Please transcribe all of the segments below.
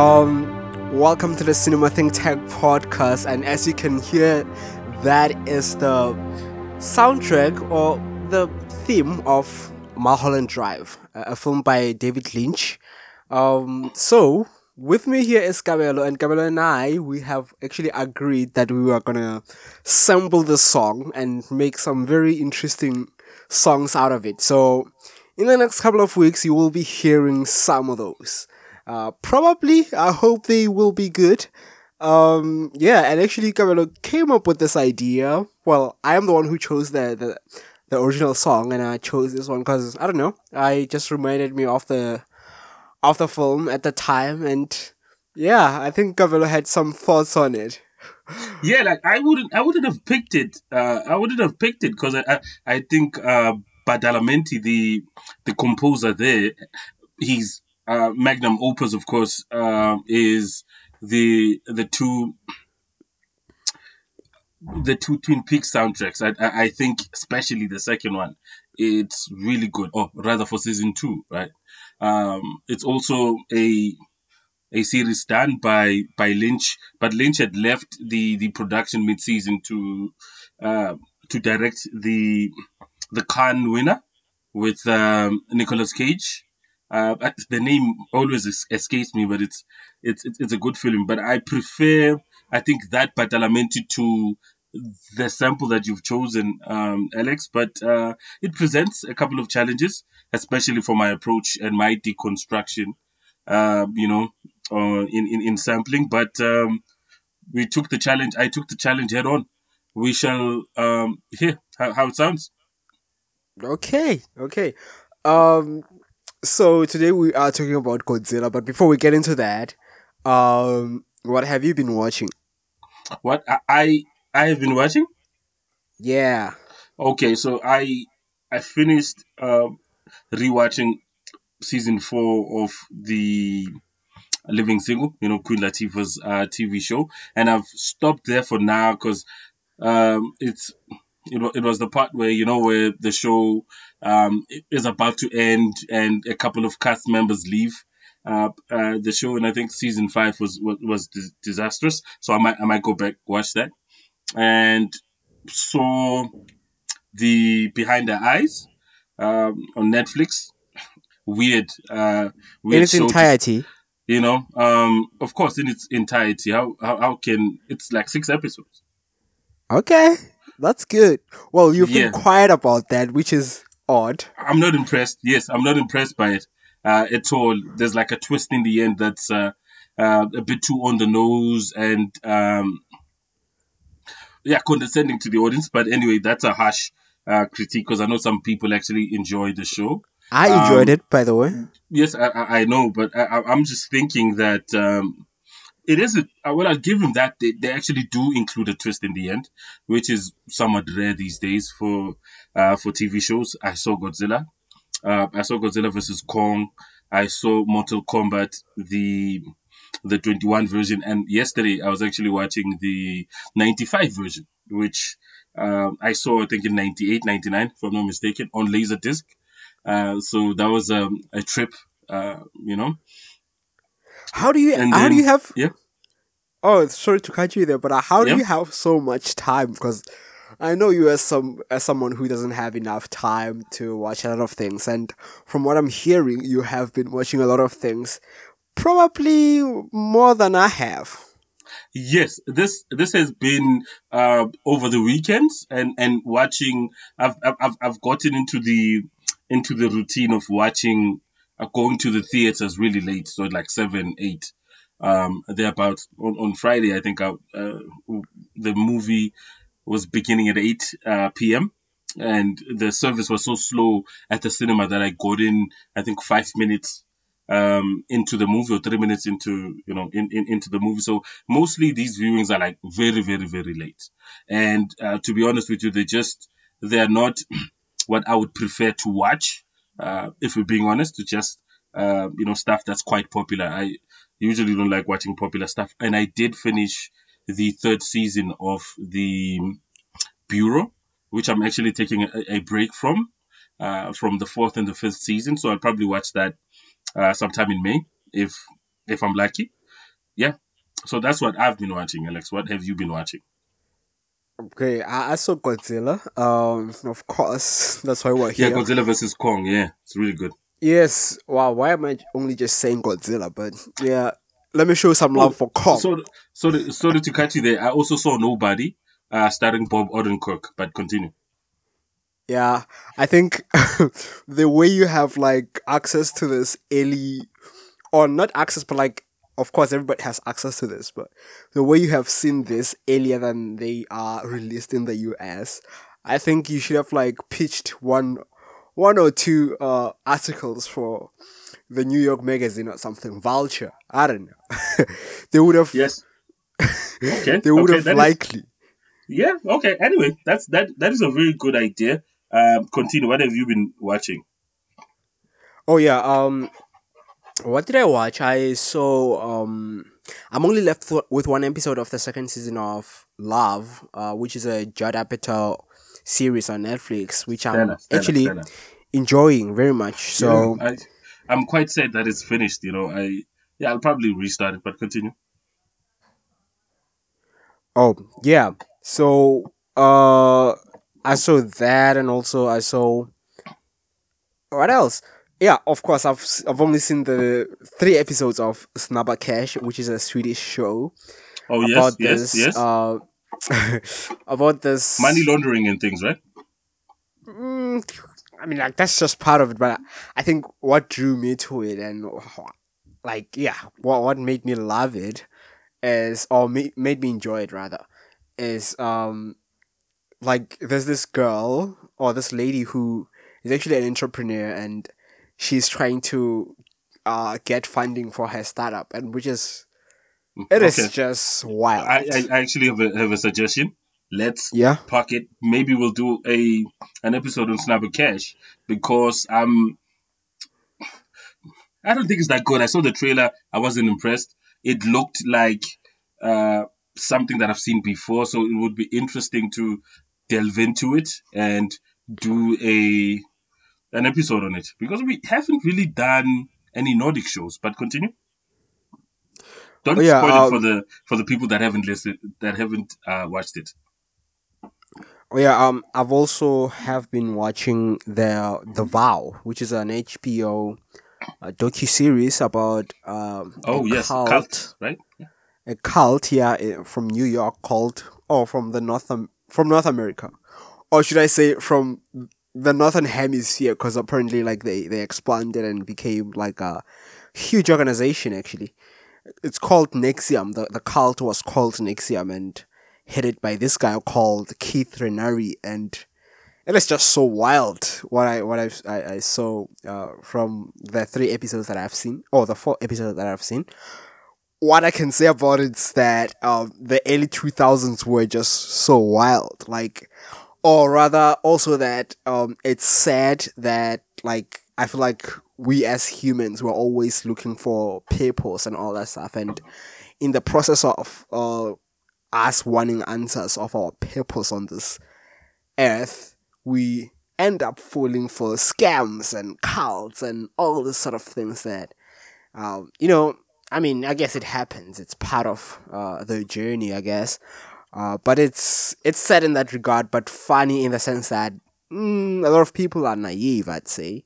Um, welcome to the Cinema Think Tank podcast, and as you can hear, that is the soundtrack or the theme of Mulholland Drive, a film by David Lynch. Um, so with me here is Cabello, and Cabello and I, we have actually agreed that we were gonna sample the song and make some very interesting songs out of it. So, in the next couple of weeks, you will be hearing some of those. Uh, probably, I hope they will be good. Um, yeah, and actually, Cabello came up with this idea. Well, I am the one who chose the, the, the original song, and I chose this one because, I don't know, I just reminded me of the of the film at the time, and yeah, I think Cabello had some thoughts on it. Yeah, like I wouldn't, I wouldn't have picked it. Uh, I wouldn't have picked it because I, I, I think uh, Badalamenti, the the composer there, he's uh, magnum opus, of course, uh, is the the two the two Twin Peaks soundtracks. I, I, I think especially the second one, it's really good. Or rather, for season two, right? Um, it's also a a series done by by Lynch, but Lynch had left the the production mid season to uh, to direct the the Cannes winner with um, Nicolas Cage. Uh, the name always escapes me, but it's, it's it's a good film. But I prefer, I think that Badalamenti to the sample that you've chosen, um, Alex. But uh, it presents a couple of challenges, especially for my approach and my deconstruction. Uh, you know, uh, in, in in sampling. But um, we took the challenge. I took the challenge head on. We shall um, hear how, how it sounds. Okay, okay. Um, so today we are talking about Godzilla, but before we get into that, um, what have you been watching? What I I have been watching? Yeah. Okay, so I I finished uh, rewatching season four of the Living Single, you know, Queen Latifah's uh, TV show, and I've stopped there for now because um, it's it, it was the part where you know where the show um, is about to end and a couple of cast members leave. Uh, uh, the show and I think season five was was, was disastrous. So I might I might go back watch that. And saw the Behind the Eyes um, on Netflix. Weird uh weird in its entirety. You know um of course in its entirety. How, how how can it's like six episodes. Okay that's good. Well, you've yeah. been quiet about that, which is odd. I'm not impressed. Yes, I'm not impressed by it uh, at all. There's like a twist in the end that's uh, uh, a bit too on the nose and um, yeah, condescending to the audience. But anyway, that's a harsh uh, critique because I know some people actually enjoy the show. I enjoyed um, it, by the way. Yes, I, I know, but I, am just thinking that um, it is a, uh, well, I'll give them that. They, they actually do include a twist in the end, which is somewhat rare these days for, uh, for TV shows. I saw Godzilla. Uh, I saw Godzilla versus Kong. I saw Mortal Kombat, the, the 21 version. And yesterday I was actually watching the 95 version, which, um, I saw, I think in 98, 99, if I'm not mistaken, on Laserdisc. Uh, so that was, um, a trip, uh, you know, how do you and how then, do you have yeah Oh, sorry to cut you there, but uh, how do you have so much time? Because I know you as some as someone who doesn't have enough time to watch a lot of things, and from what I'm hearing, you have been watching a lot of things, probably more than I have. Yes, this this has been uh, over the weekends and and watching. I've I've I've gotten into the into the routine of watching, uh, going to the theaters really late, so like seven eight um, thereabouts on, on Friday. I think I, uh, the movie was beginning at 8 uh, p.m. and the service was so slow at the cinema that I got in, I think, five minutes um, into the movie or three minutes into, you know, in, in, into the movie. So mostly these viewings are like very, very, very late. And uh, to be honest with you, they just, they're not what I would prefer to watch. Uh, if we're being honest, to just, uh, you know, stuff that's quite popular. I, usually don't like watching popular stuff. And I did finish the third season of the Bureau, which I'm actually taking a, a break from, uh, from the fourth and the fifth season. So I'll probably watch that uh, sometime in May if if I'm lucky. Yeah. So that's what I've been watching, Alex. What have you been watching? Okay, I, I saw Godzilla. Um, of course, that's why we're here. Yeah, Godzilla versus Kong. Yeah, it's really good. Yes. Wow. Why am I only just saying Godzilla? But yeah, let me show some love for Kong. So, so, sorry to cut you there. I also saw Nobody, uh, starring Bob Odenkirk. But continue. Yeah, I think the way you have like access to this early, or not access, but like, of course, everybody has access to this, but the way you have seen this earlier than they are released in the US, I think you should have like pitched one, one or two uh articles for the New York Magazine or something, Vulture. I don't know. they would have. Yes. Okay. they would okay, have likely. Is, yeah. Okay. Anyway, that's that. That is a very good idea. Um, continue. What have you been watching? Oh yeah. Um, what did I watch? I saw. Um, I'm only left with one episode of the second season of Love, uh, which is a Judd Apatow series on Netflix, which I'm Stella, Stella, actually Stella. enjoying very much. So yeah, I, I'm quite sad that it's finished. You know, I yeah, I'll probably restart it, but continue. Oh yeah. So uh I saw that, and also I saw what else? Yeah, of course. I've I've only seen the three episodes of Snabba Cash, which is a Swedish show. Oh yes, about yes, this, yes. Uh, about this money laundering and things, right? Mm, I mean, like that's just part of it, but I think what drew me to it and like yeah, what what made me love it is or made made me enjoy it rather is um like there's this girl or this lady who is actually an entrepreneur and she's trying to uh get funding for her startup and which is it okay. is just wild. I, I actually have a have a suggestion. Let's yeah pocket. Maybe we'll do a an episode on Snabba Cash because um I don't think it's that good. I saw the trailer. I wasn't impressed. It looked like uh something that I've seen before, so it would be interesting to delve into it and do a an episode on it because we haven't really done any Nordic shows. But continue. Don't oh, yeah, spoil um, it for um, the for the people that haven't listened that haven't uh, watched it. Oh yeah, um, I've also have been watching the The Vow, which is an HBO uh, docu series about um. Oh yes, cult, cult right? Yeah. A cult, yeah, eh, from New York called, or from the North from North America, or should I say from the northern hemisphere? Because apparently, like they they expanded and became like a huge organization. Actually, it's called NXIVM. The the cult was called NXIVM and headed by this guy called Keith Raniere, and. It is just so wild what I what I've, I I saw uh, from the three episodes that I've seen or the four episodes that I've seen what I can say about it is that um, the early 2000s were just so wild. Like, or rather, also that um, it's sad that, like, I feel like we as humans were always looking for purpose and all that stuff. And in the process of uh, us wanting answers of our purpose on this earth, we end up falling for scams and cults and all this sort of things that, um, you know, I mean, I guess it happens. It's part of uh, the journey, I guess. Uh, but it's it's sad in that regard, but funny in the sense that mm, a lot of people are naive, I'd say.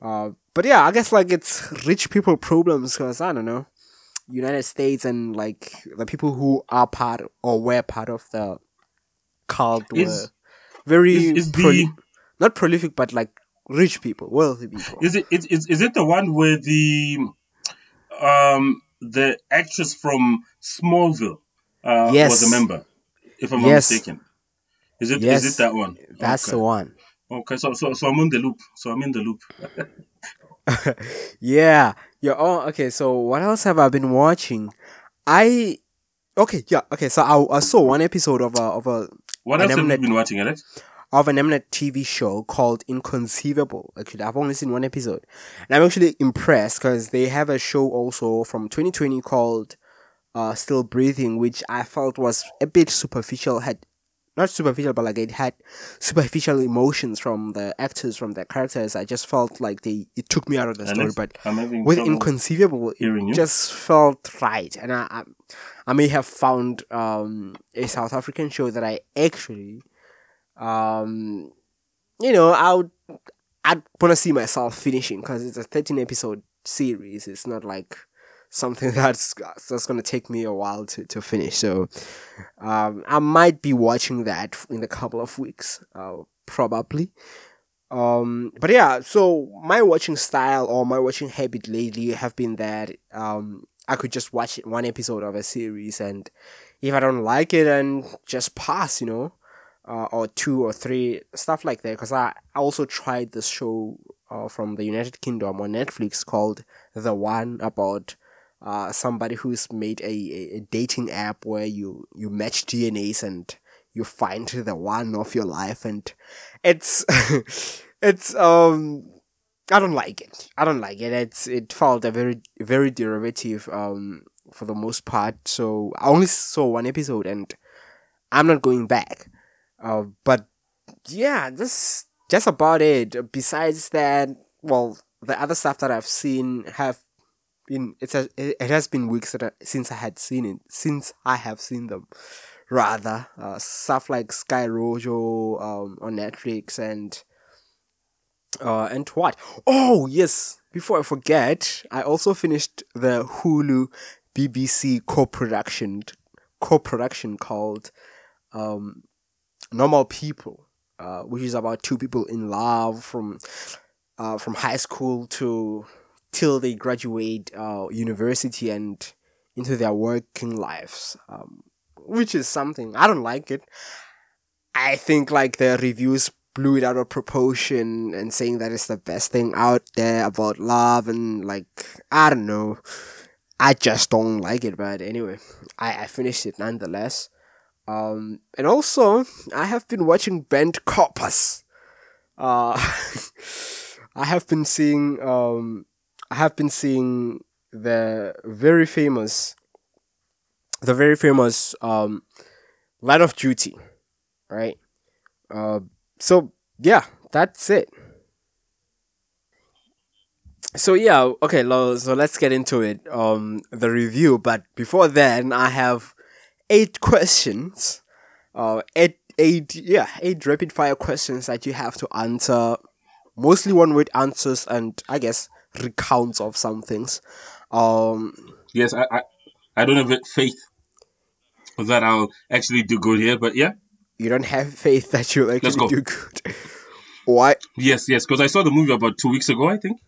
Uh, but yeah, I guess like it's rich people problems because I don't know, United States and like the people who are part or were part of the cult is, were very is, is the... not prolific, but like rich people, wealthy people. Is it is, is it the one where the um, the actress from Smallville uh, yes. was a member, if I'm yes. not mistaken. Is it yes. is it that one? That's okay. the one. Okay, so so so I'm in the loop. So I'm in the loop. yeah. Yeah. Oh, okay. So what else have I been watching? I okay. Yeah. Okay. So I, I saw one episode of a of a. What else have you been watching, Alex? of an Mnet TV show called Inconceivable. Actually, I've only seen one episode. And I'm actually impressed because they have a show also from 2020 called uh, Still Breathing, which I felt was a bit superficial, had not superficial, but like it had superficial emotions from the actors, from the characters. I just felt like they it took me out of the story, but with inconceivable, it just felt right, and I, I, I may have found um a South African show that I actually, um, you know, I would, I'd want to see myself finishing because it's a thirteen episode series. It's not like something that's that's gonna take me a while to, to finish. So, um, I might be watching that in a couple of weeks, uh, probably. Um, but yeah, so my watching style or my watching habit lately have been that um I could just watch one episode of a series and if I don't like it and just pass, you know, uh, or two or three stuff like that. Because I, I also tried this show uh, from the United Kingdom on Netflix called The One about uh, somebody who's made a, a, dating app where you you match DNAs and you find the one of your life and it's it's um I don't like it. I don't like it. It's it felt a very very derivative um for the most part. So I only saw one episode and I'm not going back. Uh, but yeah, that's just about it. Besides that, well, the other stuff that I've seen have been it's a, it has been weeks that I, since I had seen it since I have seen them. Rather, uh, stuff like Sky Rojo um, on Netflix and uh, and what? Oh yes! Before I forget, I also finished the Hulu BBC co-production co-production called um, Normal People, uh, which is about two people in love from uh, from high school to till they graduate uh, university and into their working lives, um, which is something I don't like it. I think like the reviews blew it out of proportion and saying that it's the best thing out there about love and like I don't know. I just don't like it, but anyway, I, I finished it nonetheless. Um, and also I have been watching Bent Corpus. Uh, I have been seeing um, I have been seeing the very famous, the very famous um, Line of Duty, right? Uh, so yeah, that's it. So yeah, okay, so let's get into it. Um, the review, but before then, I have eight questions. Uh, eight, eight, yeah, eight rapid fire questions that you have to answer. Mostly one word answers, and I guess recounts of some things. Um, Yes, I, I, I don't have faith that I'll actually do good here, but yeah, you don't have faith that you'll actually go. do good. Why? yes, yes, because I saw the movie about two weeks ago, I think.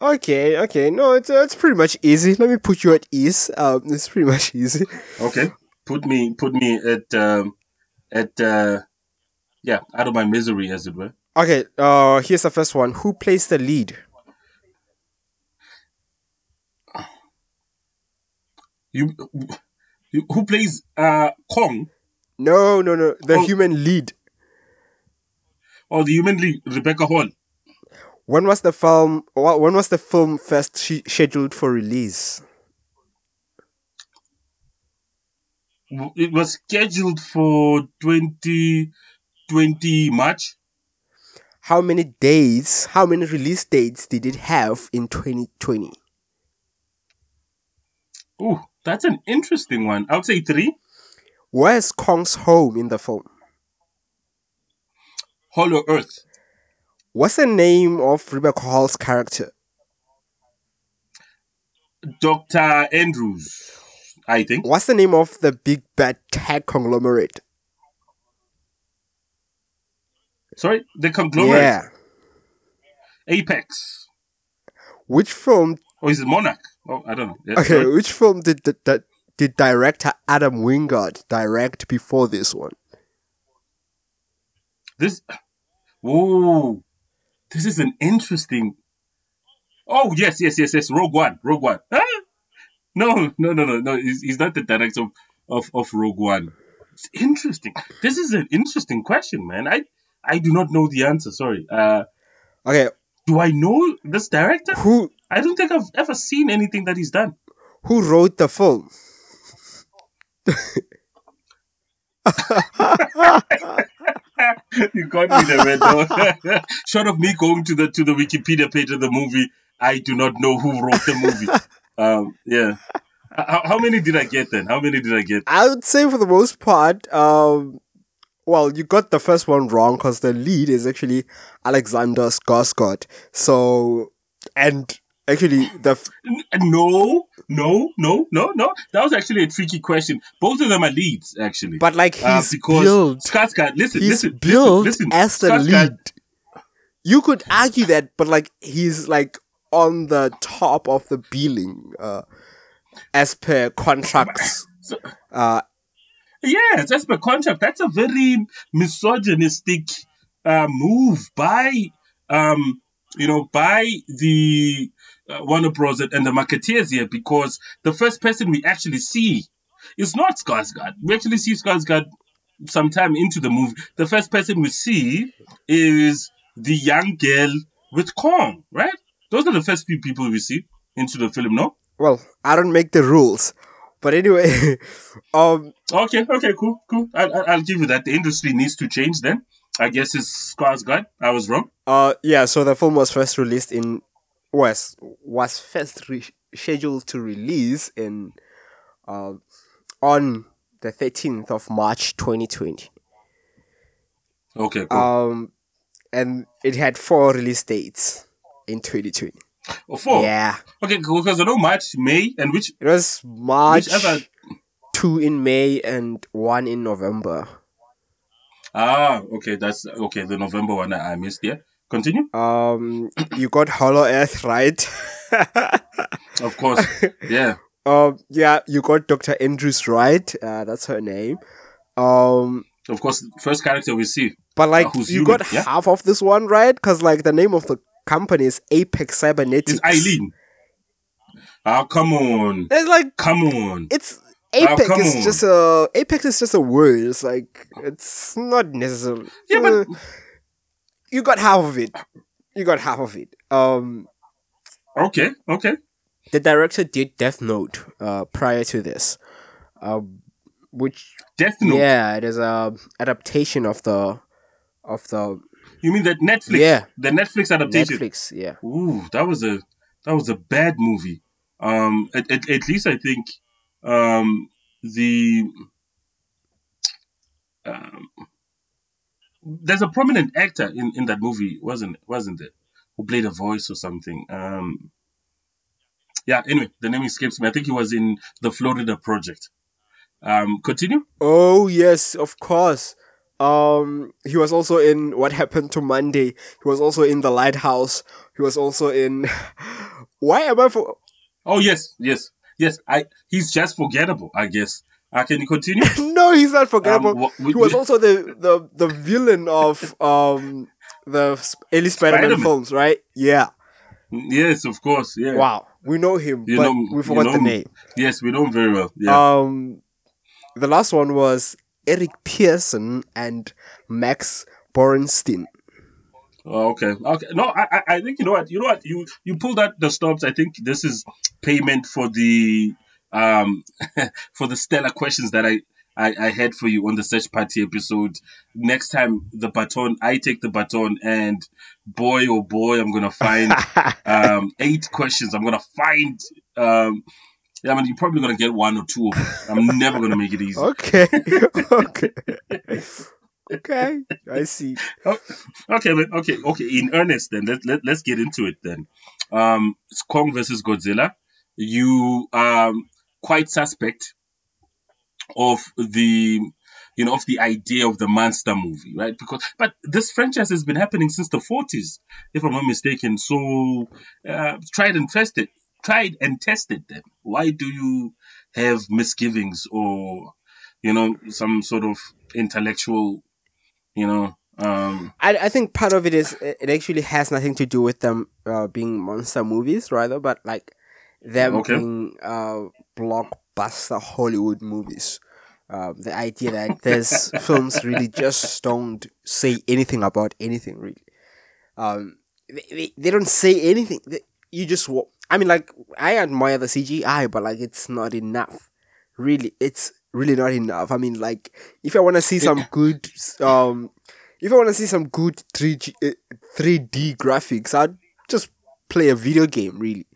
Okay, okay. No, it's uh, it's pretty much easy. Let me put you at ease. Um, it's pretty much easy. Okay, put me, put me at, um, at, uh, yeah, out of my misery, as it were. Okay. Uh, here's the first one. Who plays the lead? You, who plays uh Kong No, no, no. The Oh. human lead. or the human lead Rebecca Hall? When was the film? When was the film first sh- scheduled for release? It was scheduled for 2020 March. How many days? How many release dates did it have in 2020? Ooh, that's an interesting one. I would say three. Where's Kong's home in the film? Hollow Earth. What's the name of Rebecca Hall's character? Dr. Andrews, I think. What's the name of the big bad tech conglomerate? Sorry, the conglomerate. Yeah. Apex. Which film? Oh, is it Monarch? Oh, I don't know. Yeah, Okay, sorry. which film did did, did director Adam Wingard direct before this one? This. Whoa. This is an interesting. Oh, yes, yes, yes, yes. Rogue One. Rogue One. Huh? No, no, no, no, no. He's, he's not the director of, of, of Rogue One. It's interesting. This is an interesting question, man. I, I do not know the answer. Sorry. Uh, Okay, do I know this director? who I don't think I've ever seen anything that he's done. who wrote the film? you got me there, man. though. Short of me going to the to the Wikipedia page of the movie, I do not know who wrote the movie. Um, yeah. How, how many did I get then? How many did I get? I would say for the most part, um, well, you got the first one wrong because the lead is actually Alexander Skarsgård. So, and actually the No, no, no, no, no. That was actually a tricky question. Both of them are leads, actually. but like Uh, he's because built, Skarsgård, listen, he's listen, built listen, listen. as the lead. You could argue that, but like he's like on the top of the billing, uh, as per contracts. So- Uh, Yes, that's my contract. That's a very misogynistic uh, move by, um, you know, by the uh, Warner Bros. and the marketeers here because the first person we actually see is not Skarsgård. We actually see Skarsgård sometime into the movie. The first person we see is the young girl with Kong, right? Those are the first few people we see into the film, no? well, I don't make the rules, but anyway, um, Okay, okay, cool, cool. I, I, I'll give you that. The industry needs to change then. I guess it's Skarsgård. I was wrong. Uh, yeah. So the film was first released in was was first re- scheduled to release in uh, on the thirteenth of March, twenty twenty. Okay, cool. Um, and it had four release dates in twenty twenty. oh, four. Yeah, Okay, cool. Because I know March, May, and which it was March, other? two in May, and one in November. Ah, okay, that's okay. The November one I missed. Yeah, continue. Um, you got Hollow Earth right. Of course. Yeah. Um, yeah, you got Dr. Andrews right. Uh, that's her name. Um, Of course, first character we see. but like Uh, you human, got yeah? half of this one right, because like the name of the company is Apex Cybernetics. Is Eileen. Oh come on, It's like come on. it's Apex come is on. just a Apex is just a word. It's like it's not necessarily. Yeah, but Uh, you got half of it. You got half of it. Um, okay, okay. the director did Death Note uh prior to this, um, which Death Note. yeah, it is a adaptation of the of the You mean that Netflix? Yeah. The Netflix adaptation. Netflix. Yeah. Ooh, that was a that was a bad movie. Um, at, at, at least I think um, the um, there's a prominent actor in, in that movie, wasn't wasn't it? Who played a voice or something? Um, yeah. Anyway, the name escapes me. I think he was in the Florida Project. Um, continue. Oh yes, of course. Um, he was also in What Happened to Monday. He was also in The Lighthouse. He was also in. Why am I for? Oh yes, yes, yes. I he's just forgettable. I guess. Uh, can you continue? no, he's not forgettable. Um, wha- he was also the, the the villain of um the early Spider-Man, Spider-Man. films, right? Yeah. yes, of course. Yeah. Wow, we know him, You but know- we you forgot know the name. Yes, we know him very well. Yeah. Um, the last one was Eric Pearson and Max Borenstein. Oh, okay. Okay. No, I, I- I think you know what. You know what. You you pulled out the stops. I think this is payment for the um for the stellar questions that I. I, I had for you on the search party episode. Next time the baton, I take the baton, and boy oh boy, I'm gonna find um, eight questions. I'm gonna find. Um, yeah, I mean, you're probably gonna get one or two of them. I'm never gonna make it easy. Okay. okay. okay. I see. Okay, but okay, okay. In earnest, then let, let let's get into it. Then, um, it's Kong versus Godzilla. You um quite suspect of the you know of the idea of the monster movie, right? Because but this franchise has been happening since the forties, if I'm not mistaken. So uh, tried and tested, tried and tested. them. why do you have misgivings or you know some sort of intellectual, you know? Um, I, I think part of it is it it actually has nothing to do with them uh, being monster movies, rather, but like them Okay. being uh, blockbuster Hollywood movies. Um, the idea that these films really just don't say anything about anything, really. Um, they, they, they don't say anything. They, you just, I mean, like, I admire the CGI, but like, it's not enough. Really, it's really not enough. I mean, like if I want to see some good, um, if I want to see some good three G three D graphics, I'd just play a video game really,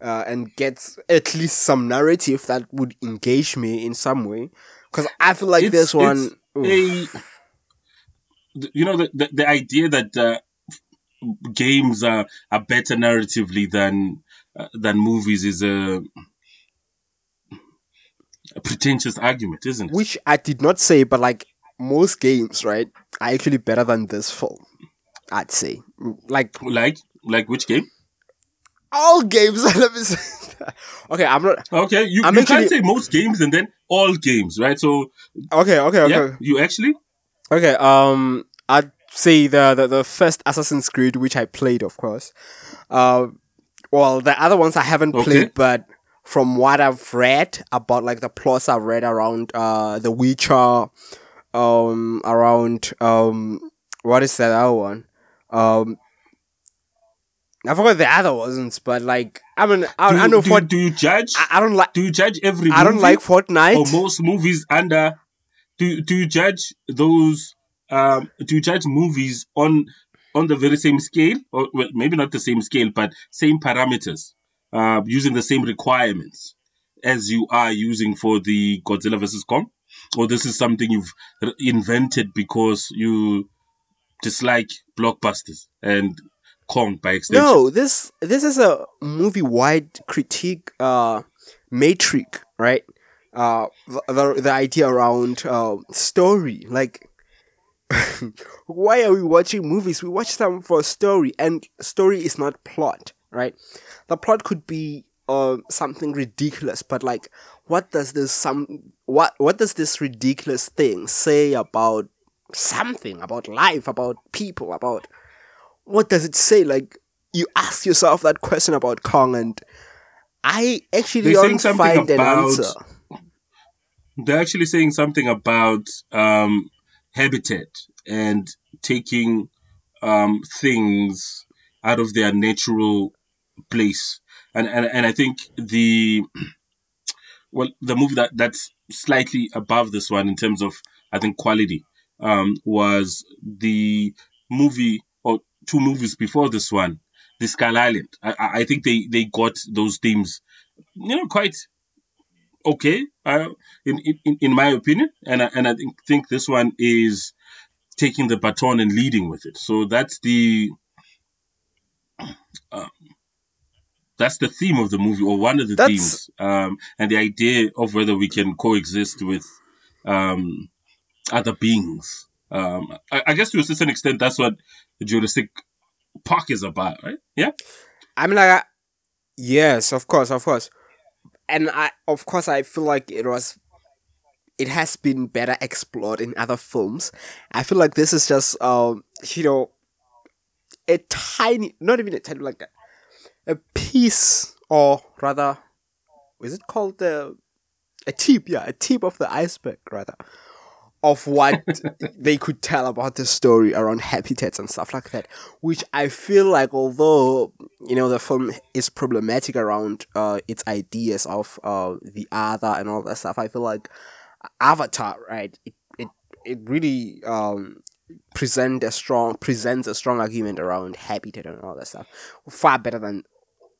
uh, and get at least some narrative that would engage me in some way. Because I feel like It's- this one. a, you know, the, the, the idea that uh, games are, are better narratively than uh, than movies is a, a pretentious argument, isn't it? which I did not say, but like most games, right, are actually better than this film. I'd say, like Like, like which game? All games. Let me say. Okay, I'm not. Okay, you, I'm you actually- can't say most games and then all games, right? So, Okay, okay, okay, yeah, you actually okay. Um, I'd say the, the the first Assassin's Creed, which I played, of course. Uh, well, the other ones I haven't Okay. played, but from what I've read about like the plots I've read around uh the Witcher, um, around um, what is that other one? Um, I forgot the other ones, but like I mean, I, do, I know do, for do you judge? I, I don't like do you judge every? I don't like or Fortnite. most movies under? Do do you judge those? Um, do you judge movies on on the very same scale, or well, maybe not the same scale, but same parameters, uh, using the same requirements as you are using for the Godzilla vs Kong, or this is something you've invented because you dislike blockbusters and Kong by extension? No, this this is a movie wide critique uh matrix, right? Uh the the, idea around uh, story. Like why are we watching movies? We watch them for story and story is not plot, right? The plot could be uh, something ridiculous, but like what does this some what what does this ridiculous thing say about something about life, about people, about what does it say? Like you ask yourself that question about Kong, and I actually They're don't find an answer. they're actually saying something about um, habitat and taking um, things out of their natural place. And, and and I think the well the movie that that's slightly above this one in terms of I think quality um, was the movie two movies before this one, The Skull Island. I, I think they they got those themes, you know, quite okay uh, in, in in my opinion, and I, and I think think this one is taking the baton and leading with it. So that's the um, that's the theme of the movie, or one of the That's- themes, um, and the idea of whether we can coexist with um, other beings. Um, I, I guess to a certain extent, that's what the Jurassic Park is about, right? Yeah. I mean, like, I, yes, of course, of course, and I, of course, I feel like it was, it has been better explored in other films. I feel like this is just, um, you know, a tiny, not even a tiny, like a, a piece, or rather, is it called the, a tip? Yeah, a tip of the iceberg, rather, of what they could tell about the story around habitats and stuff like that. Which I feel like, although you know the film is problematic around uh, its ideas of uh, the other and all that stuff, I feel like Avatar, right? It it, it really um present a strong presents a strong argument around habitat and all that stuff, far better than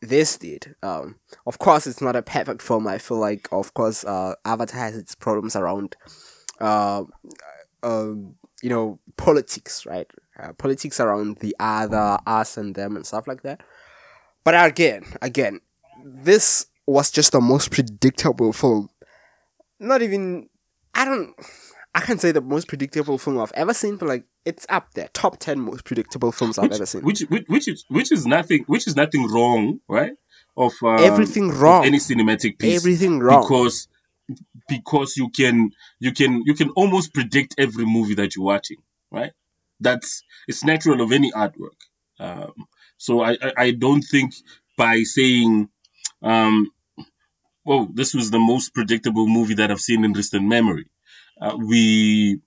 this did. Um, of course, it's not a perfect film. I feel like, of course, uh, Avatar has its problems around, uh, um, you know, politics, right? Uh, politics around the other, us and them, and stuff like that. But again, again, this was just the most predictable film. Not even, I don't, I can't say the most predictable film I've ever seen, but like it's up there, top ten most predictable films I've which, ever seen. which which which is which is nothing which is nothing wrong, right? Of um, Everything of wrong. any cinematic piece, Everything wrong. because because you can you can you can almost predict every movie that you're watching, right? That's it's natural of any artwork. Um, so I, I I don't think by saying, um, "Oh, this was the most predictable movie that I've seen in recent memory," uh, we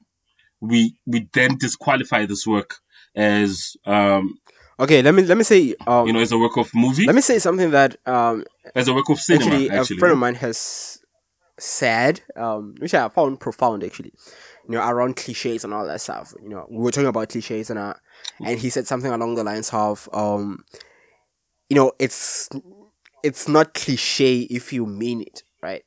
we we then disqualify this work as um, Okay, let me let me say um, you know as a work of movie, let me say something that um as a work of cinema. actually, Actually, a friend of mine has said, um, which I found profound actually. You know, around cliches and all that stuff. You know, we were talking about cliches and uh, and he said something along the lines of, um, you know, it's it's not cliche if you mean it, right?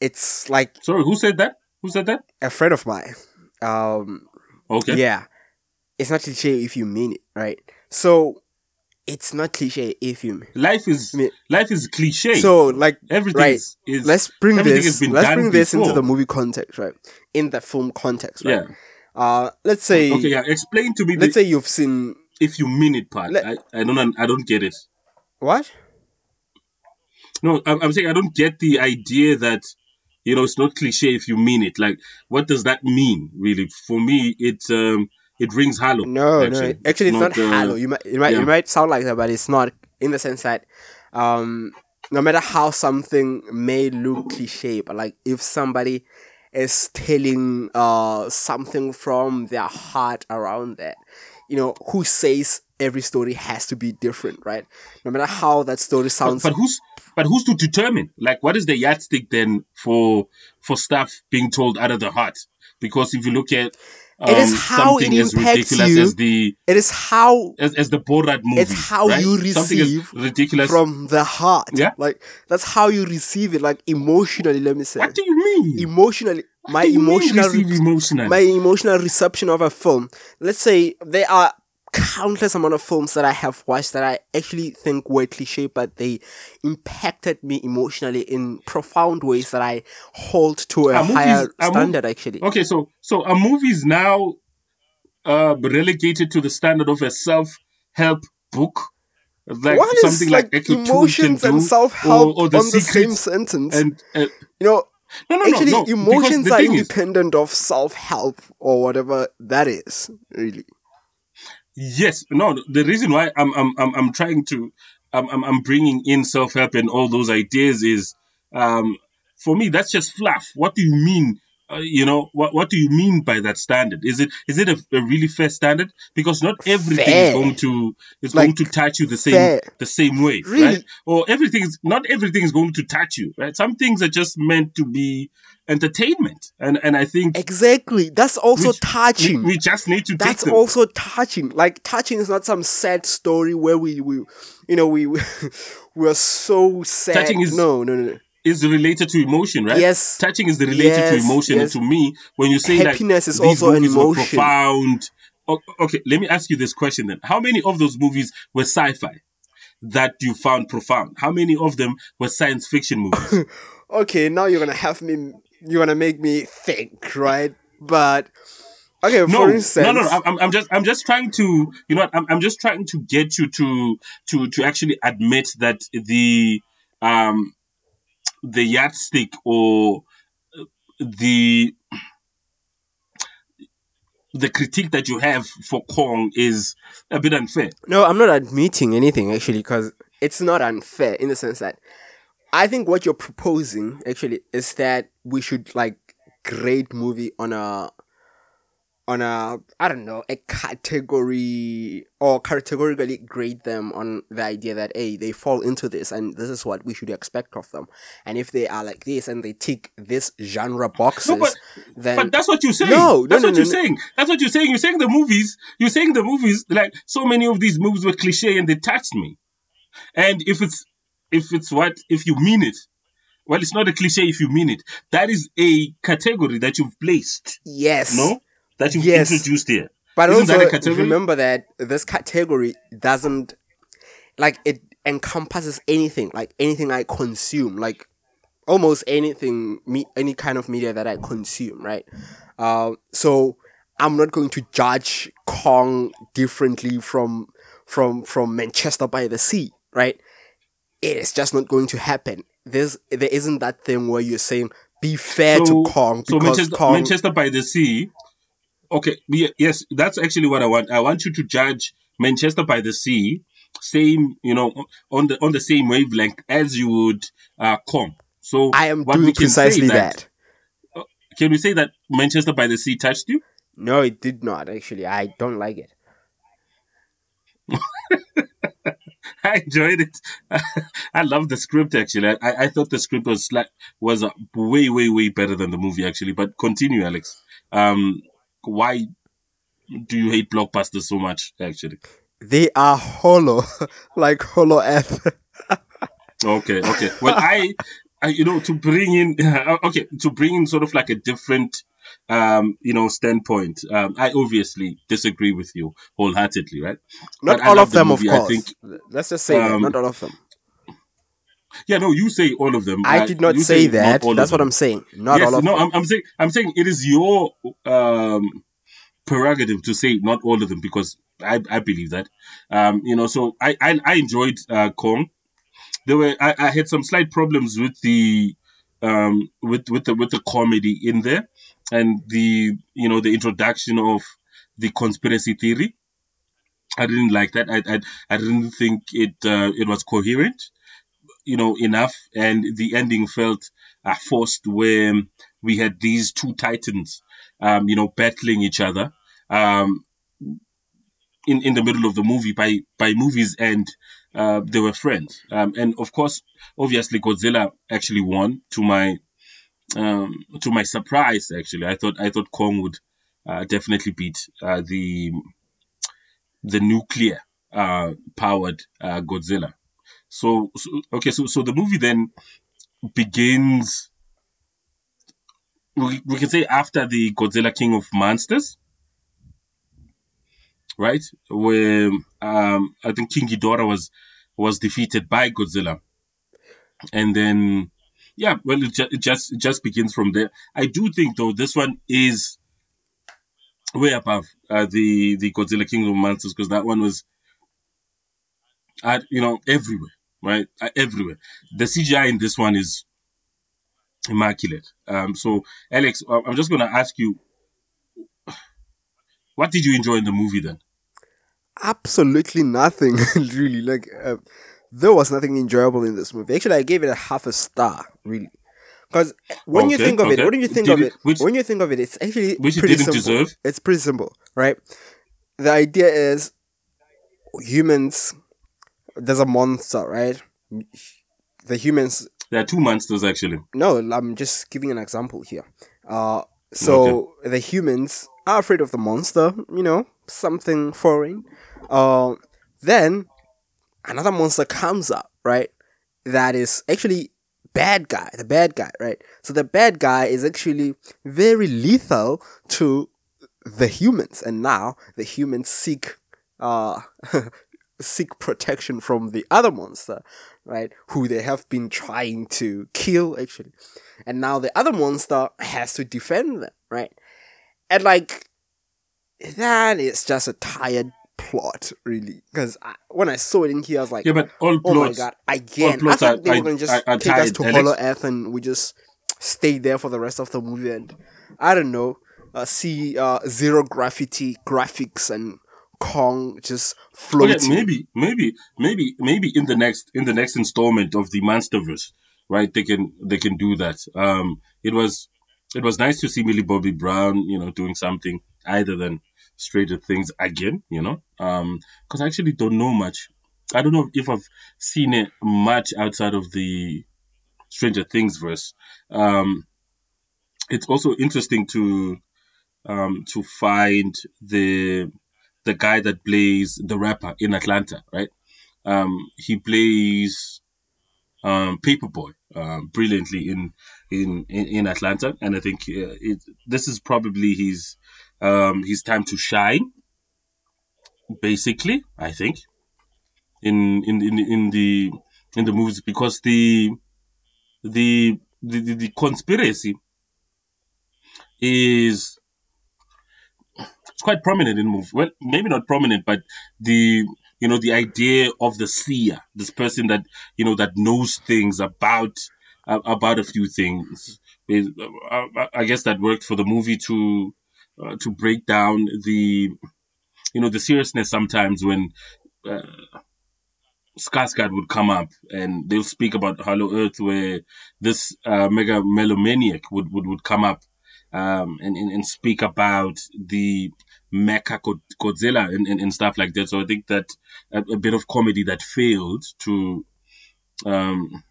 It's like Sorry, who said that? Who said that? a friend of mine. Um, Okay. yeah, it's not cliche if you mean it, right? So it's not cliche if you mean. Life is I mean- life is cliche. so like everything right. is, is let's bring this let's bring this into the movie context, right? In the film context, right? yeah. Uh, let's say Okay, yeah. Explain to me let's the, say you've seen if you mean it part. Let- I, I don't I don't get it. what? No, I'm, I'm saying I don't get the idea that you know it's not cliche if you mean it. Like, what does that mean, really? For me, it um it rings hollow. No, actually. no. Actually, it's, not, uh, hollow. You might, it might, yeah. it might sound like that, but it's not. In the sense that, um, no matter how something may look cliche, but like if somebody is telling uh something from their heart around that, you know, who says every story has to be different, right? No matter how that story But, sounds. but who's but who's to determine? Like, what is the yardstick then for for stuff being told out of the heart? Because if you look at um, It is how it impacts you as the it is how as, as the Borat movie, It's how right? you receive ridiculous. from the heart. Yeah. Like that's how you receive it, like emotionally. Let me say. what do you mean? emotionally my do you mean emotional emotionally? my emotional reception of a film let's say there are countless amount of films that i have watched that i actually think were cliche but they impacted me emotionally in profound ways that i hold to a movies- higher mov- standard actually. Okay, so so a movie is now uh relegated to the standard of a self-help book? Like what is something like, emotions and self-help or, or the on the same sentence. and uh, you know no no actually no, no emotions are thing is, independent of self-help or whatever that is really Yes, no. The reason why I'm I'm I'm, I'm trying to I'm, I'm I'm bringing in self help and all those ideas is um for me that's just fluff. What do you mean? Uh, you know what what do you mean by that standard? Is it is it a, a really fair standard? Because not everything Fair. is going to is Like, going to touch you the same fair. the same way, Really? right? Or everything is not everything is going to touch you, right? Some things are just meant to be entertainment, and and I think exactly that's also we, touching we just need to that's also touching like touching is not some sad story where we we you know we we are so sad Touching is- no no no no is related to emotion, right? Yes. Touching is related to emotion. yes. And to me, when you say Happiness is these also an emotion. profound. Okay, let me ask you this question then. How many of those movies were sci-fi that you found profound? How many of them were science fiction movies? okay now you're gonna have me you're gonna make me think right but okay no, for instance no, no, no. I'm, I'm just, I'm just trying to, you know, I'm, I'm just trying to get you to, to, to actually admit that the, um, the yardstick or uh, the the critique that you have for Kong is a bit unfair. No, I'm not admitting anything actually because it's not unfair in the sense that I think what you're proposing actually is that we should like grade movie on a on a I don't know a category or categorically grade them on the idea that hey they fall into this and this is what we should expect of them and if they are like this and they tick this genre boxes No, but, then but that's what you're saying. No, no, that's no, what you're saying. That's what you're saying. You're saying the movies. You're saying the movies. Like so many of these movies were cliche and they touched me. And if it's if it's what if you mean it, well, it's not a cliche if you mean it. That is a category that you've placed. yes No, that you've Yes. introduced here. But Isn't that also category? remember that this category doesn't like it encompasses anything, like anything I consume, like almost anything, me, any kind of media that I consume, right? Uh, so I'm not going to judge Kong differently from from from Manchester by the Sea, right? It is just not going to happen. There's there isn't that thing where you're saying be fair to Kong so because Manchester, Kong Manchester by the Sea. Okay, yes, that's actually what I want. I want you to judge Manchester by the Sea, same, you know, on the on the same wavelength as you would uh, Kong. So I am doing precisely that. Can we say that Manchester by the Sea touched you? No, it did not actually. I don't like it. I enjoyed it. I love the script actually. I, I thought the script was like was way way way better than the movie actually. But continue, Alex. Um, why do you hate blockbusters so much? Actually, they are hollow, like hollow Earth. okay, okay. Well, I, I, you know, to bring in, okay, to bring in sort of like a different um, you know, standpoint, um, I obviously disagree with you wholeheartedly, right? Not all of the them, movie. of course. I think, Let's just say um, that, not all of them. Yeah, no, you say all of them. I did not say, say, that. That's what I'm saying. Not yes, all of no, them. I'm, I'm saying, I'm saying it is your um, prerogative to say not all of them because I, I believe that. Um, you know, so I, I, I enjoyed uh, Kong. There were I, I had some slight problems with the um with with the with the comedy in there and the you know the introduction of the conspiracy theory. I didn't like that. I I, I didn't think it uh, it was coherent, you know, enough, and the ending felt uh, forced where we had these two titans, um, you know, battling each other. Um, in, in the middle of the movie by by movies and uh, they were friends um, and of course obviously Godzilla actually won to my um, to my surprise, actually, I thought I thought Kong would uh, definitely beat uh, the the nuclear uh, powered uh, Godzilla. So, so, okay, so so the movie then begins. We, we can say after the Godzilla King of Monsters, right? Where um, I think King Ghidorah was was defeated by Godzilla, and then yeah, well, it, ju- it just it just begins from there. I do think though this one is way above uh, the the Godzilla King of Monsters because that one was, at you know, everywhere, right? Uh, everywhere. The CGI in this one is immaculate. Um, so Alex, I'm just going to ask you, what did you enjoy in the movie then? Absolutely nothing, really. Like. Uh, there was nothing enjoyable in this movie. Actually, I gave it a half a star, really. Because when okay, you think of okay. it, when you think Did of it, which, when you think of it, it's actually which pretty simple. Deserve? It's pretty simple, right? The idea is humans. There's a monster, right? The humans. There are two monsters, actually. No, I'm just giving an example here. Uh, so okay. the humans are afraid of the monster, you know, something foreign. Uh, then another monster comes up, right? That is actually bad guy, the bad guy, right? So the bad guy is actually very lethal to the humans, and now the humans seek uh seek protection from the other monster, right? Who they have been trying to kill actually. And now the other monster has to defend them, right? And like that is just a tired plot, really. Because when I saw it in here, I was like, yeah, but all oh plots, my god, again. I thought they were going to just are, are take us to Alex. Hollow Earth and we just stay there for the rest of the movie and, I don't know, uh, see uh, zero gravity graphics and Kong just floating. Okay, maybe, maybe, maybe, maybe in the next in the next installment of the Monsterverse, right? They can they can do that. Um, it was it was nice to see Millie Bobby Brown, you know, doing something either than Stranger Things again, you know, um, because I actually don't know much. I don't know if I've seen it much outside of the Stranger Things verse. Um, it's also interesting to um, to find the the guy that plays the rapper in Atlanta, right? Um, he plays um, Paper Boi um, brilliantly in, in in Atlanta, and I think uh, it, this is probably his um, his time to shine. Basically, I think in in in, in the in the movies because the the the, the, the conspiracy is it's quite prominent in movies. Well, maybe not prominent, but the you know the idea of the seer, this person that you know that knows things about uh, about a few things. Uh, I guess that worked for the movie to uh, to break down the you know the seriousness sometimes when uh, Skarsgård would come up and they'll speak about Hollow Earth where this uh, mega melomaniac would, would, would come up um, and, and, and speak about the Mecha Godzilla and, and, and, stuff like that. So I think that a, a bit of comedy that failed to, um,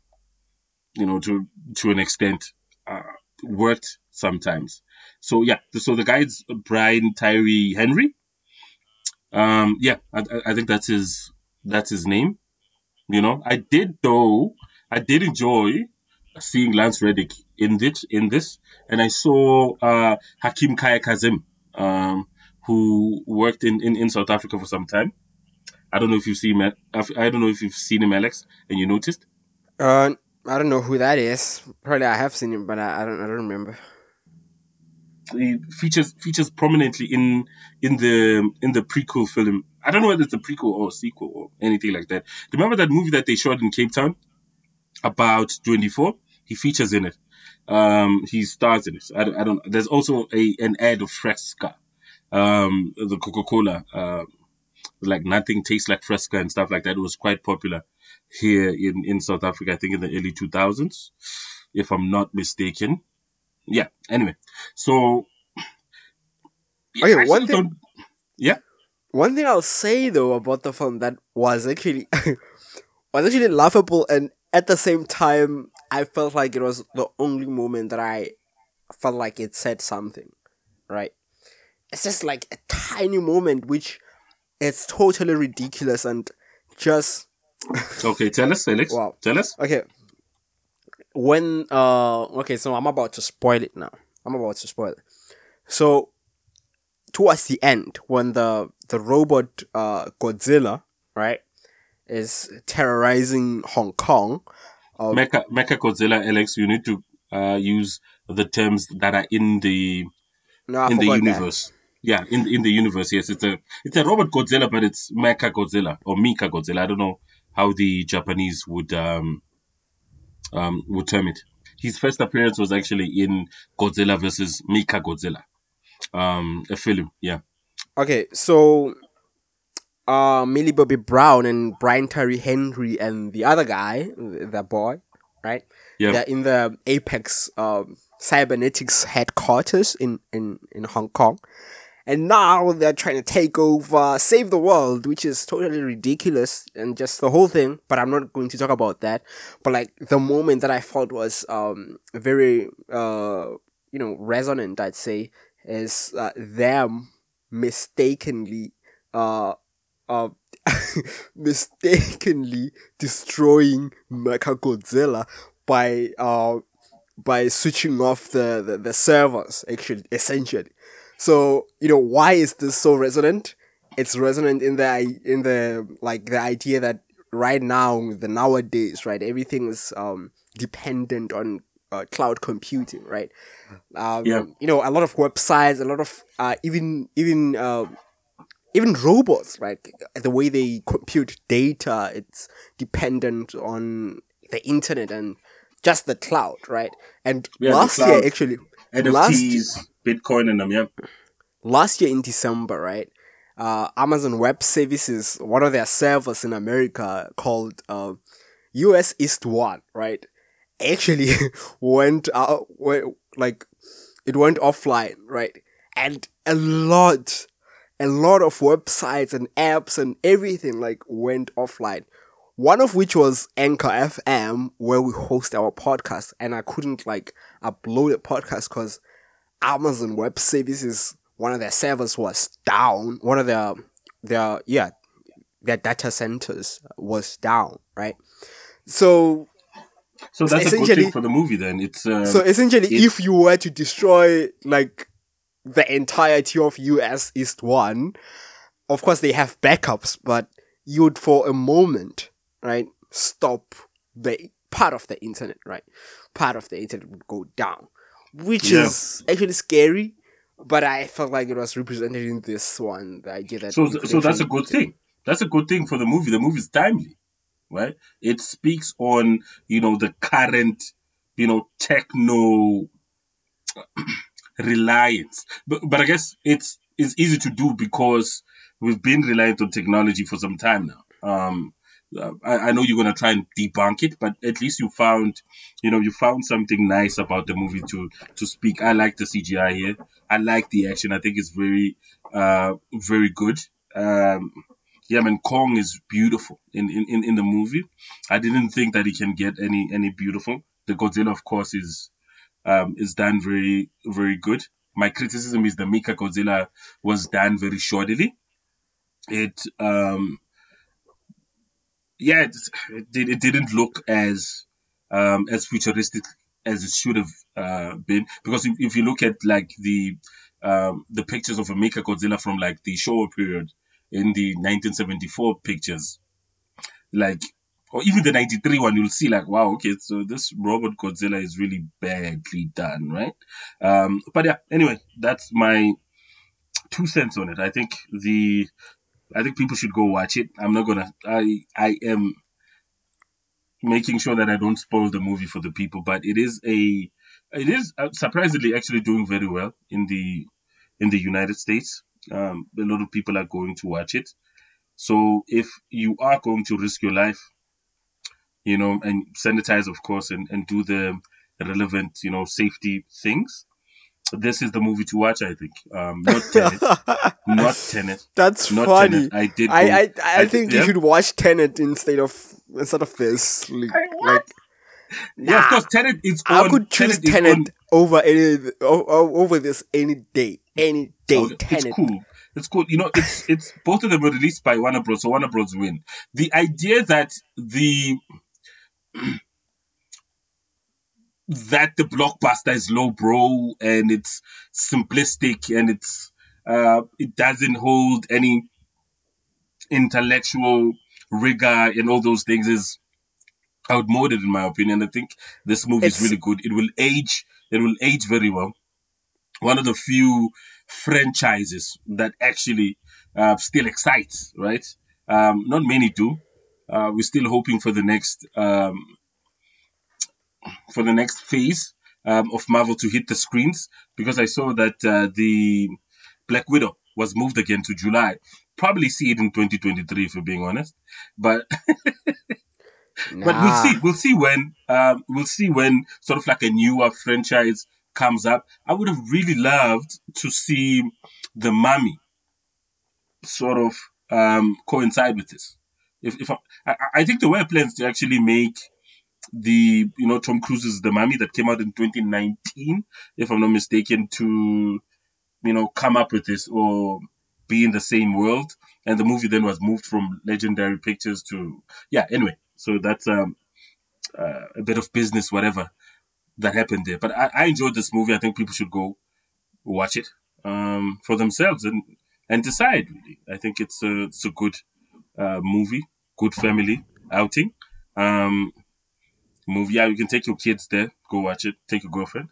you know, to to an extent, uh, worked sometimes. So yeah, so the guy's Brian Tyree Henry. Um, yeah, I, I think that's his that's his name. You know, I did though. I did enjoy seeing Lance Reddick in this in this, and I saw uh, Hakeem Kae-Kazim, um, who worked in, in, in South Africa for some time. I don't know if you've seen him. I don't know if you've seen him, Alex, and you noticed. Uh, I don't know who that is. Probably I have seen him, but I, I don't. I don't remember. Features features prominently in in the in the prequel film. I don't know whether it's a prequel or a sequel or anything like that. Remember that movie that they shot in Cape Town about twenty four? He features in it. Um, he stars in it. I don't, I don't. There's also a an ad of Fresca, um, the Coca Cola. Uh, like nothing tastes like Fresca and stuff like that. It was quite popular here in in South Africa. I think in the early 2000s, if I'm not mistaken. Yeah. Anyway, so okay, I one thing. Yeah. One thing I'll say though about the film that was actually was actually laughable and at the same time I felt like it was the only moment that I felt like it said something, right? It's just like a tiny moment which it's totally ridiculous and just Okay, tell us, Felix. Wow. Tell us. Okay. When uh okay, so I'm about to spoil it now. I'm about to spoil it. So towards the end, when the the robot uh Godzilla, right, is terrorizing Hong Kong, um, Mecha, Mecha Godzilla, Alex, you need to uh, use the terms that are in the no, in the universe. That. Yeah, in in the universe, yes, it's a it's a robot Godzilla, but it's Mecha Godzilla or Mika Godzilla. I don't know how the Japanese would um um would term it. His first appearance was actually in Godzilla versus Mika Godzilla, um, a film. Yeah. Okay, so uh, Millie Bobby Brown and Brian Tyree Henry and the other guy, the boy, right? Yeah. They're in the Apex um, Cybernetics headquarters in, in, in Hong Kong. And now they're trying to take over, save the world, which is totally ridiculous and just the whole thing. But I'm not going to talk about that. But like the moment that I felt was um very uh you know resonant, I'd say, is uh, them mistakenly uh uh, mistakenly destroying Mechagodzilla by uh by switching off the, the, the servers actually essentially. So, you know, why is this so resonant? It's resonant in the in the like the idea that right now, the nowadays, right, everything is um dependent on uh, cloud computing, right? Um, yeah. You know, a lot of websites, a lot of uh, even even uh, even robots, right? The way they compute data, it's dependent on the internet and just the cloud, right? And yeah, last year, actually, NFTs, last, Bitcoin, and them, yeah. Last year in December, right? Uh, Amazon Web Services, one of their servers in America called uh, US East One, right? Actually went out, went, like, it went offline, right? And a lot a lot of websites and apps and everything like went offline. One of which was Anchor FM, where we host our podcast, and I couldn't like upload a podcast because Amazon Web Services, one of their servers was down. One of their their yeah, their data centers was down, right? So so that's a good thing for the movie then. It's uh, so essentially, it's... if you were to destroy like the entirety of US East One. Of course, they have backups, but you'd for a moment, right, stop the part of the internet, right? Part of the internet would go down, which yeah. is actually scary. But I felt like it was represented in this one. The idea that so, so that's a good thing. That's a good thing for the movie. The movie is timely, right? It speaks on you know the current you know techno reliance. But, but I guess it's it's easy to do because we've been reliant on technology for some time now. Um, uh, I, I know you're gonna try and debunk it, but at least you found, you know, you found something nice about the movie to to speak. I like the CGI here. I like the action. I think it's very, uh, very good. Um, yeah, man, Kong is beautiful in, in, in the movie. I didn't think that he can get any any beautiful. The Godzilla, of course, is um, is done very very good. My criticism is the Mecha Godzilla was done very shoddily. It um, yeah, it, it, it didn't look as um, as futuristic as it should have uh, been because if, if you look at like the um, the pictures of a Mecha Godzilla from like the Showa period in the 1974 pictures, like or even the 93 one, you'll see like, wow, okay, so this robot Godzilla is really badly done, right? Um, but yeah, anyway, that's my two cents on it. I think the I think people should go watch it. I'm not gonna. I I am making sure that I don't spoil the movie for the people, but it is a it is uh, surprisingly actually doing very well in the in the United States. Um, a lot of people are going to watch it. So if you are going to risk your life, you know, and sanitize, of course, and, and do the relevant, you know, safety things, this is the movie to watch. I think. Um, not Tenet. not Tenet. That's not funny. Tenet. I did. I I, I, I think yeah. you should watch Tenet instead of instead of this. Like, like Yeah, of course, Tenet is on. I could choose is Tenet on- over any o- o- over this any day, any day. Okay, Tenet. It's cool. It's cool. You know, it's it's both of them were released by Warner Bros. So Warner Bros. win. The idea that the that the blockbuster is low bro and it's simplistic and it's uh it doesn't hold any intellectual rigor and all those things is outmoded in my opinion. I think this movie It's- is really good. It will age. It will age very well. One of the few franchises that actually uh, still excites, right? Um, not many do. Uh, we're still hoping for the next um, for the next phase um, of Marvel to hit the screens because I saw that uh, the Black Widow was moved again to July. Probably see it in 2023, if we're being honest. But but we'll see. We'll see when. Um, we'll see when sort of like a newer franchise comes up. I would have really loved to see the Mummy sort of um, coincide with this. If if I, I, I think there were plans to actually make the you know Tom Cruise's The Mummy that came out in 2019, if I'm not mistaken, to you know come up with this or be in the same world. And the movie then was moved from Legendary Pictures to yeah. Anyway, so that's um uh, a bit of business, whatever that happened there. But I, I enjoyed this movie. I think people should go watch it um, for themselves and and decide. Really, I think it's a it's a good uh, movie, good family outing. Um, movie. Yeah, you can take your kids there, go watch it. Take your girlfriend.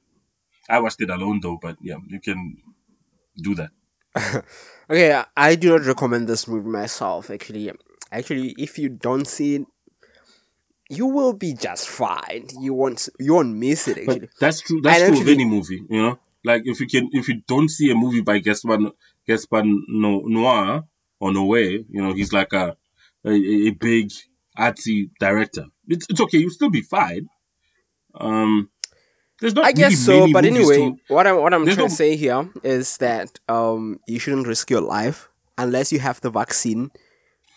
I watched it alone though, but yeah, you can do that. Okay, I- do not recommend this movie myself. Actually, actually, if you don't see it, you will be just fine. You won't, you won't miss it. But Actually, that's true. That's And true of actually- any movie, you know. Like if you can, if you don't see a movie by Gaspar Gaspar no, Noir or Noé, you know, he's like a a, a big artsy director. It's it's okay. You'll still be fine. Um, there's not. I guess really so. many But anyway, to- what I'm what I'm There's trying no- to say here is that um you shouldn't risk your life unless you have the vaccine.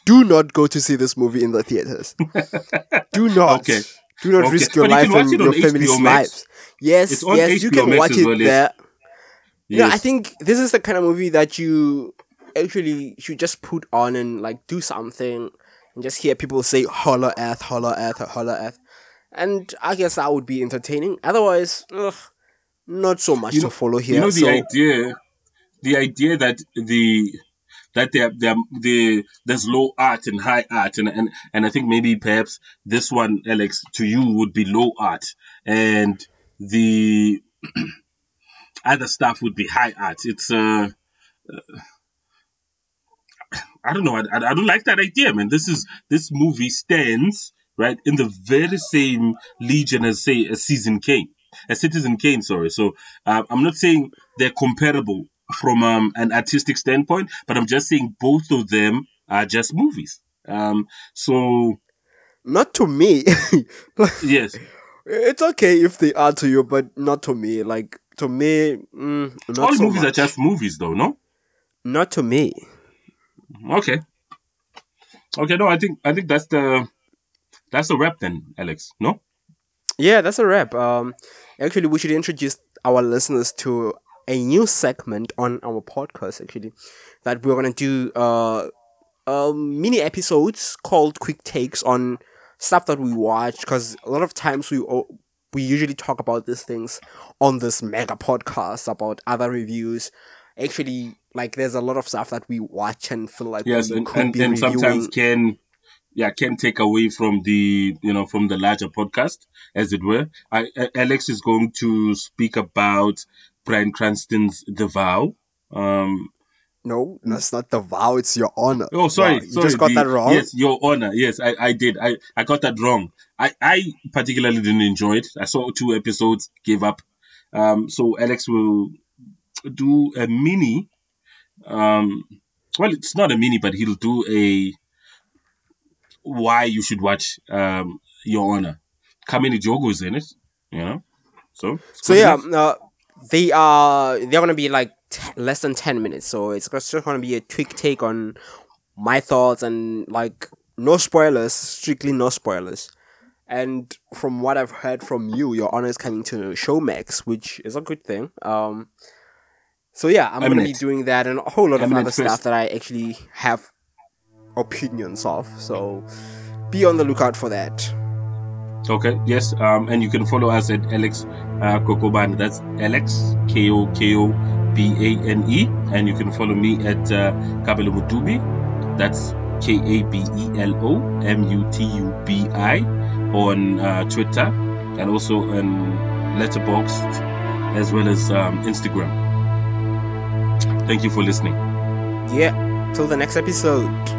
Do not go to see this movie in the theaters. do not. Okay. Do not Okay. risk your you life can and your HBO family's Max. lives. Yes, yes, you can Max watch it well, yes. there. You know, I think this is the kind of movie that you actually should just put on and like do something and just hear people say holler earth, holler earth, holler earth. And I guess that would be entertaining. Otherwise, ugh, not so much You know- to follow here. you know the so, idea, the idea that the that there, there, there there's low art and high art, and, and and I think maybe perhaps this one, Alex, to you would be low art, and the other stuff would be high art. It's uh. uh, I don't know. I, I, don't like that idea, man. This is this movie stands right in the very same legion as say a Citizen Kane, a Citizen Kane. Sorry. So uh, I'm not saying they're comparable from um, an artistic standpoint, but I'm just saying both of them are just movies. Um, so not to me. Yes. It's okay if they are to you, but not to me. Like to me, mm, not All so movies are just movies, though, no? not to me. Okay. Okay, no, I think I think that's the that's the wrap then, Alex. No? Yeah, that's a wrap. Um, actually, we should introduce our listeners to a new segment on our podcast. Actually, that we're gonna do uh, um, mini episodes called quick takes on stuff that we watch. Because a lot of times we we usually talk about these things on this mega podcast about other reviews. Actually, like there's a lot of stuff that we watch and feel like Yes, we and, and, and sometimes can yeah can take away from the you know from the larger podcast as it were. I, Alex is going to speak about Bryan Cranston's The Vow. Um, No, that's not the vow. It's your honor. oh, sorry, Wow, you sorry, just got the- that wrong. Yes, Your Honor. Yes, I, I did. I, I got that wrong. I, I particularly didn't enjoy it. I saw two episodes, gave up. Um, so Alex will do a mini. Um, well, it's not a mini, but he'll do a why you should watch um, Your Honor. Carmen Ejogo is in it, you know. So, So yeah, enough. uh, they are they're gonna be like t- less than ten minutes. So it's just gonna be a quick take on my thoughts and like no spoilers, strictly no spoilers. And from what I've heard from you, your honor is coming to Showmax, which is a good thing. Um, so yeah, I'm I'm gonna be doing that and a whole lot I'm of other stuff that I actually have opinions of. So be on the lookout for that. Okay, yes, um, and you can follow us at Alex uh, Kokobane. That's Alex K O K O B A N E, and you can follow me at uh, Kabelo Mutubi. That's K A B E L O M U T U B I on uh, Twitter and also on Letterboxd as well as um, Instagram. Thank you for listening. Yeah. Till the next episode.